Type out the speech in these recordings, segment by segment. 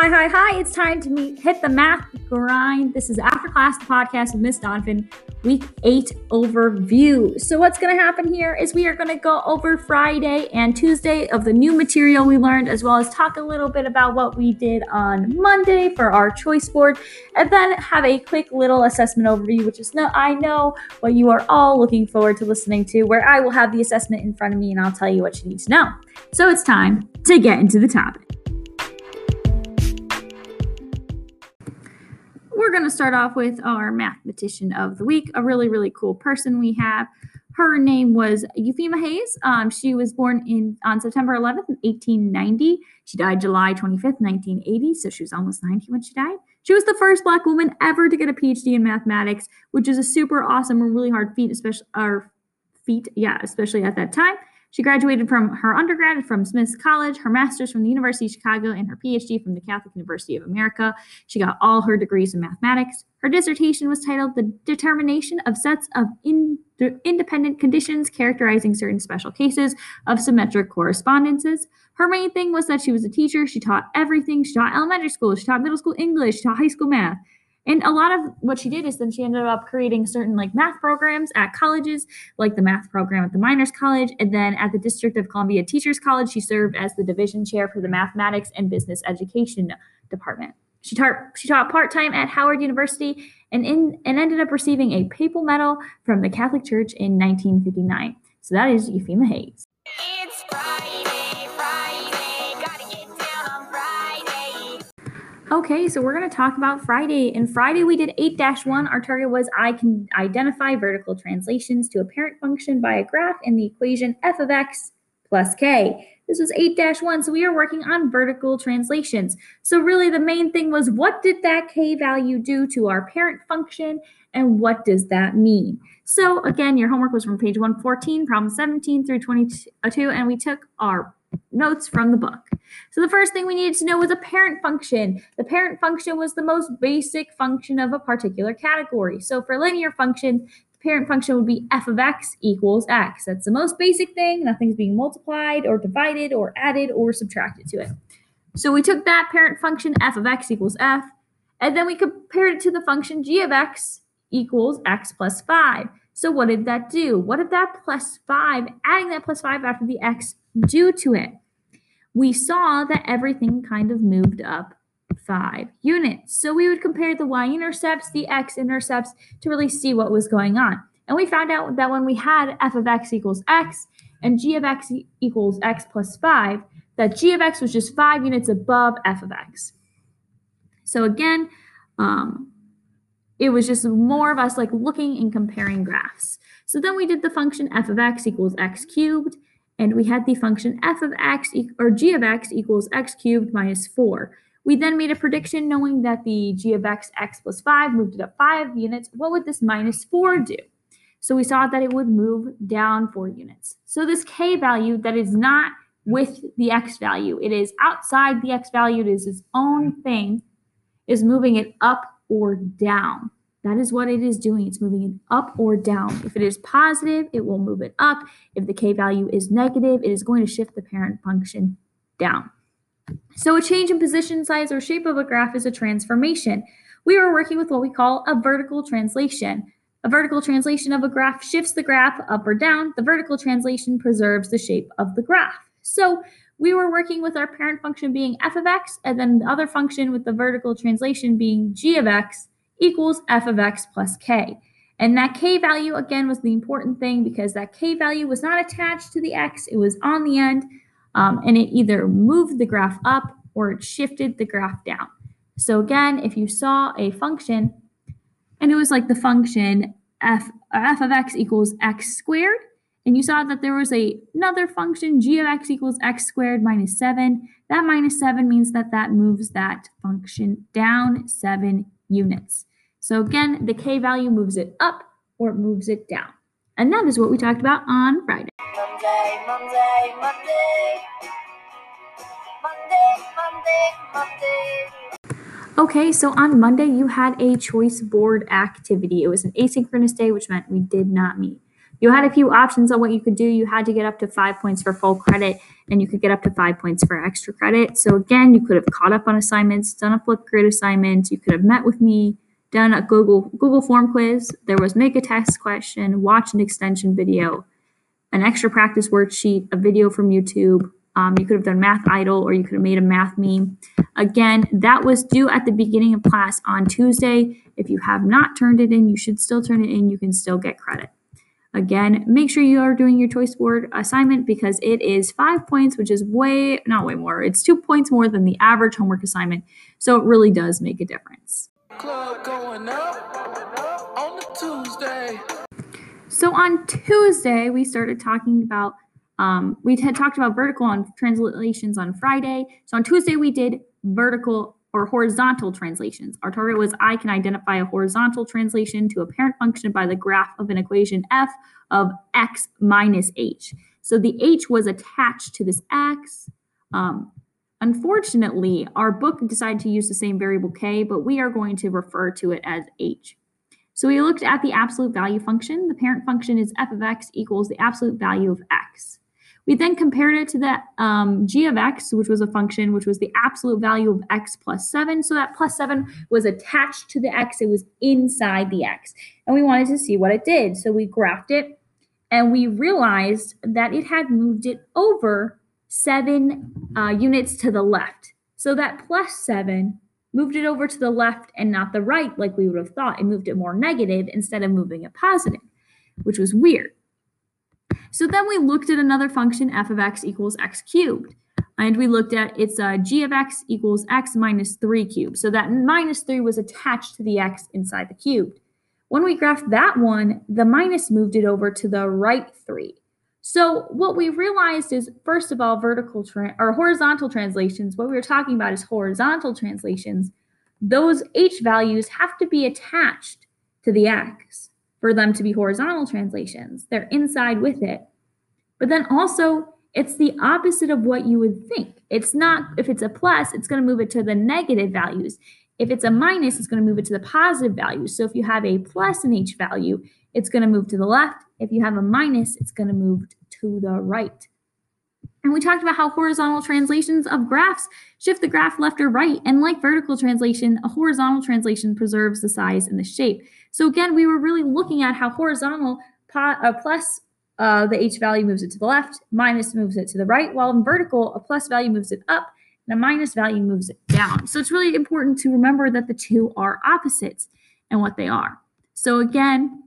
Hi, hi, hi. It's time to meet, hit the math grind. This is After Class, the podcast with Miss Donovan, week eight overview. So, what's going to happen here is we are going to go over Friday and Tuesday of the new material we learned, as well as talk a little bit about what we did on Monday for our choice board, and then have a quick little assessment overview, which is no, I know what you are all looking forward to listening to, where I will have the assessment in front of me and I'll tell you what you need to know. So, it's time to get into the topic. We're going to start off with our mathematician of the week, a really, really cool person we have. Her name was Euphemia Haynes. Um, she was born in on September 11th, 1890. She died July 25th, 1980, so she was almost 90 when she died. She was the first Black woman ever to get a PhD in mathematics, which is a super awesome and really hard feat, especially our feat, yeah, especially at that time. She graduated from her undergrad from Smith's College, her master's from the University of Chicago, and her PhD from the Catholic University of America. She got all her degrees in mathematics. Her dissertation was titled The Determination of Sets of in- Independent Conditions Characterizing Certain Special Cases of Symmetric Correspondences. Her main thing was that she was a teacher. She taught everything. She taught elementary school, she taught middle school English, she taught high school math. And a lot of what she did is then she ended up creating certain like math programs at colleges, like the math program at the Miners College. And then at the District of Columbia Teachers College, she served as the division chair for the mathematics and business education department. She taught she taught part-time at Howard University and in and ended up receiving a papal medal from the Catholic Church in 1959. So that is Euphemia Haynes. Okay, so we're going to talk about Friday. And Friday we did 8-1. Our target was I can identify vertical translations to a parent function by a graph in the equation f of x plus k. This was 8-1, so we are working on vertical translations. So really the main thing was what did that k value do to our parent function and what does that mean? So again, your homework was from page 114, problem 17 through 22, and we took our notes from the book. So the first thing we needed to know was a parent function. The parent function was the most basic function of a particular category. So for linear function, the parent function would be f of x equals x. That's the most basic thing. Nothing's being multiplied or divided or added or subtracted to it. So we took that parent function f of x equals f, and then we compared it to the function g of x equals x plus 5. So what did that do? What did that plus 5, adding that plus 5 after the x, do to it? We saw that everything kind of moved up 5 units. So we would compare the y-intercepts, the x-intercepts to really see what was going on. And we found out that when we had f of x equals x and g of x equals x plus 5, that g of x was just 5 units above f of x. So again, um, it was just more of us like looking and comparing graphs. So then we did the function f of x equals x cubed, and we had the function f of x or g of x equals x cubed minus 4. We then made a prediction knowing that the g of x, x plus 5, moved it up 5 units. What would this minus 4 do? So we saw that it would move down 4 units. So this k value that is not with the x value, it is outside the x value, it is its own thing, is moving it up or down. That is what it is doing. It's moving it up or down. If it is positive, it will move it up. If the k value is negative, it is going to shift the parent function down. So a change in position, size, or shape of a graph is a transformation. We are working with what we call a vertical translation. A vertical translation of a graph shifts the graph up or down. The vertical translation preserves the shape of the graph. So we were working with our parent function being f of x, and then the other function with the vertical translation being g of x equals f of x plus k. And that k value, again, was the important thing because that k value was not attached to the x, it was on the end, um, and it either moved the graph up or it shifted the graph down. So again, if you saw a function, and it was like the function f, f of x equals x squared, and you saw that there was a, another function, g of x equals x squared minus 7. That minus 7 means that that moves that function down 7 units. So again, the k value moves it up or it moves it down. And that is what we talked about on Friday. Monday, Monday, Monday. Monday, Monday, Monday. Okay, so on Monday you had a choice board activity. It was an asynchronous day, which meant we did not meet. You had a few options on what you could do. You had to get up to five points for full credit, and you could get up to five points for extra credit. So again, you could have caught up on assignments, done a Flipgrid assignment. You could have met with me, done a Google Google form quiz. There was make a test question, watch an extension video, an extra practice worksheet, a video from YouTube. Um, you could have done Math Idol, or you could have made a math meme. Again, that was due at the beginning of class on Tuesday. If you have not turned it in, you should still turn it in. You can still get credit. Again, make sure you are doing your choice board assignment because it is five points, which is way, not way more, it's two points more than the average homework assignment. So it really does make a difference. Club going up on the Tuesday. So on Tuesday, we started talking about, um, we had talked about vertical on translations on Friday. So on Tuesday, we did vertical or horizontal translations. Our target was I can identify a horizontal translation to a parent function by the graph of an equation f of x minus h. So the h was attached to this x. Um, unfortunately, our book decided to use the same variable k, but we are going to refer to it as h. So we looked at the absolute value function. The parent function is f of x equals the absolute value of x. We then compared it to the um, g of x, which was a function, which was the absolute value of x plus 7. So that plus 7 was attached to the x. It was inside the x. And we wanted to see what it did. So we graphed it, and we realized that it had moved it over 7 uh, units to the left. So that plus 7 moved it over to the left and not the right like we would have thought. It moved it more negative instead of moving it positive, which was weird. So then we looked at another function, f of x equals x cubed. And we looked at its uh, g of x equals x minus 3 cubed. So that minus 3 was attached to the x inside the cubed. When we graphed that one, the minus moved it over to the right 3. So what we realized is, first of all, vertical or horizontal translations, what we were talking about is horizontal translations. Those h values have to be attached to the x for them to be horizontal translations. They're inside with it. But then also, it's the opposite of what you would think. It's not, if it's a plus, it's going to move it to the negative values. If it's a minus, it's going to move it to the positive value. So if you have a plus in each value, it's going to move to the left. If you have a minus, it's going to move to the right. And we talked about how horizontal translations of graphs shift the graph left or right. And like vertical translation, a horizontal translation preserves the size and the shape. So again, we were really looking at how horizontal uh, plus uh, the h value moves it to the left, minus moves it to the right, while in vertical, a plus value moves it up, and a minus value moves it down. So it's really important to remember that the two are opposites and what they are. So again,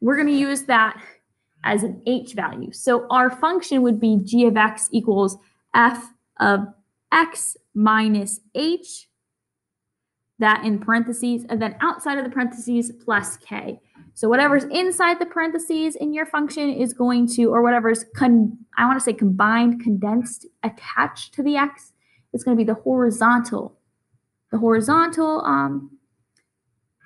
we're going to use that as an h value. So our function would be g of x equals f of x minus h, that in parentheses, and then outside of the parentheses plus k. So whatever's inside the parentheses in your function is going to, or whatever's, con, I want to say combined, condensed, attached to the x, is going to be the horizontal. The horizontal, um,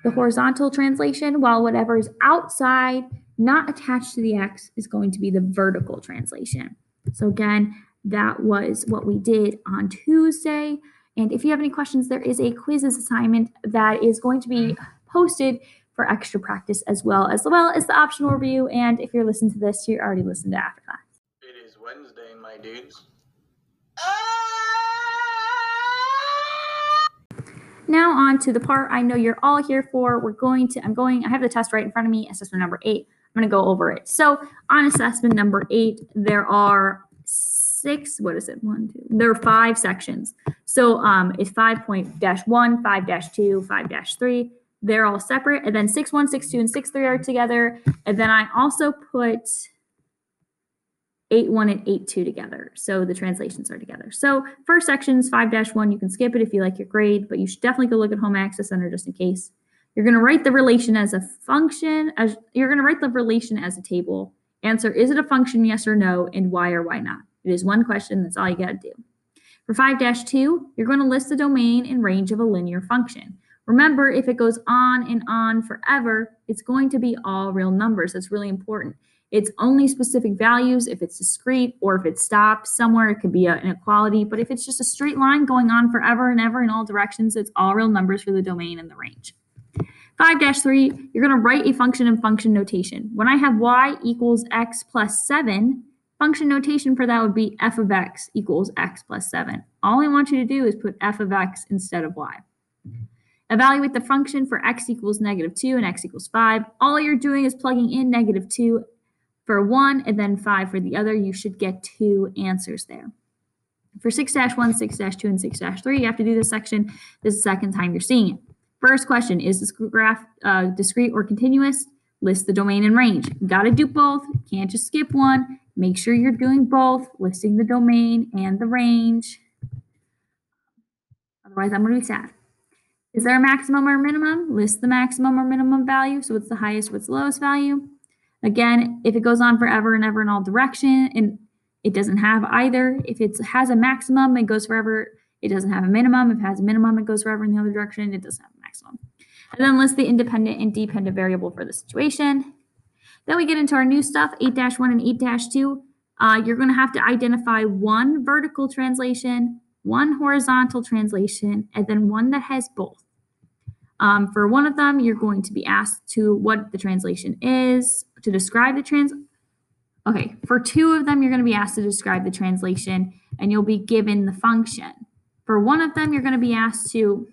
the horizontal translation, while whatever is outside not attached to the X is going to be the vertical translation. So again, that was what we did on Tuesday. And if you have any questions, there is a Quizizz assignment that is going to be posted for extra practice as well, as well as the optional review. And if you're listening to this, you're already listened to after class. It is Wednesday, my dudes. Now on to the part I know you're all here for. We're going to, I'm going, I have the test right in front of me, assessment number eight. I'm going to go over it. So on assessment number eight, there are six, what is it? One, two, there are five sections. So um, it's 5.1, 5-2, 5 3. They're all separate. And then 6 1, 6 2, and 6 3 are together. And then I also put 8 1 and 8 2 together. So the translations are together. So first section is 5 1. You can skip it if you like your grade, but you should definitely go look at Home Access Center just in case. You're going to write the relation as a function, as you're going to write the relation as a table. Answer, is it a function, yes or no, and why or why not? It is one question, that's all you got to do. For 5-2, you're going to list the domain and range of a linear function. Remember, if it goes on and on forever, it's going to be all real numbers. That's really important. It's only specific values if it's discrete or if it stops somewhere, it could be an inequality. But if it's just a straight line going on forever and ever in all directions, it's all real numbers for the domain and the range. 5-3, you're going to write a function in function notation. When I have y equals x plus 7, function notation for that would be f of x equals x plus 7. All I want you to do is put f of x instead of y. Evaluate the function for x equals negative 2 and x equals 5. All you're doing is plugging in negative 2 for one and then 5 for the other. You should get two answers there. For 6-1, 6-2, and 6-3, you have to do this section. This is the second time you're seeing it. First question, is this graph uh, discrete or continuous? List the domain and range. You got to do both. Can't just skip one. Make sure you're doing both, listing the domain and the range. Otherwise, I'm to be sad. Is there a maximum or minimum? List the maximum or minimum value. So what's the highest, what's the lowest value? Again, if it goes on forever and ever in all direction, and it doesn't have either. If it has a maximum, it goes forever. It doesn't have a minimum. If it has a minimum, it goes forever in the other direction. It doesn't have a maximum. And then list the independent and dependent variable for the situation. Then we get into our new stuff, 8-1 and 8-2. Uh, you're going to have to identify one vertical translation, one horizontal translation, and then one that has both. Um, for one of them, you're going to be asked to what the translation is, to describe the trans. Okay, for two of them, you're going to be asked to describe the translation, and you'll be given the function. For one of them, you're going to be asked to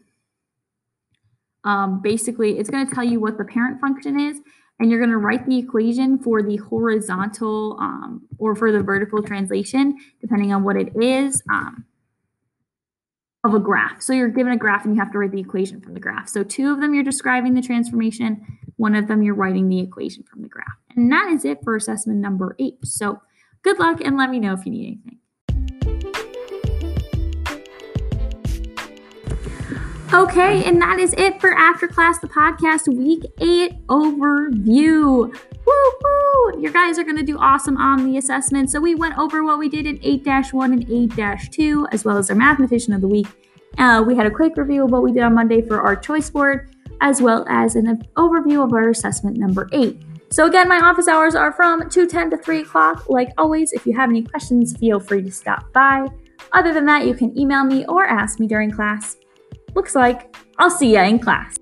um, basically, it's going to tell you what the parent function is, and you're going to write the equation for the horizontal um, or for the vertical translation, depending on what it is. Um, of a graph. So you're given a graph and you have to write the equation from the graph. So two of them you're describing the transformation, one of them you're writing the equation from the graph. And that is it for assessment number eight. So good luck and let me know if you need anything. Okay, and that is it for After Class, the podcast week eight overview. Woo woo! Your guys are going to do awesome on the assessment. So, we went over what we did in 8 1 and 8 2, as well as our mathematician of the week. Uh, we had a quick review of what we did on Monday for our choice board, as well as an overview of our assessment number eight. So, again, my office hours are from 2:10 to 3 o'clock. Like always, if you have any questions, feel free to stop by. Other than that, you can email me or ask me during class. Looks like I'll see ya in class.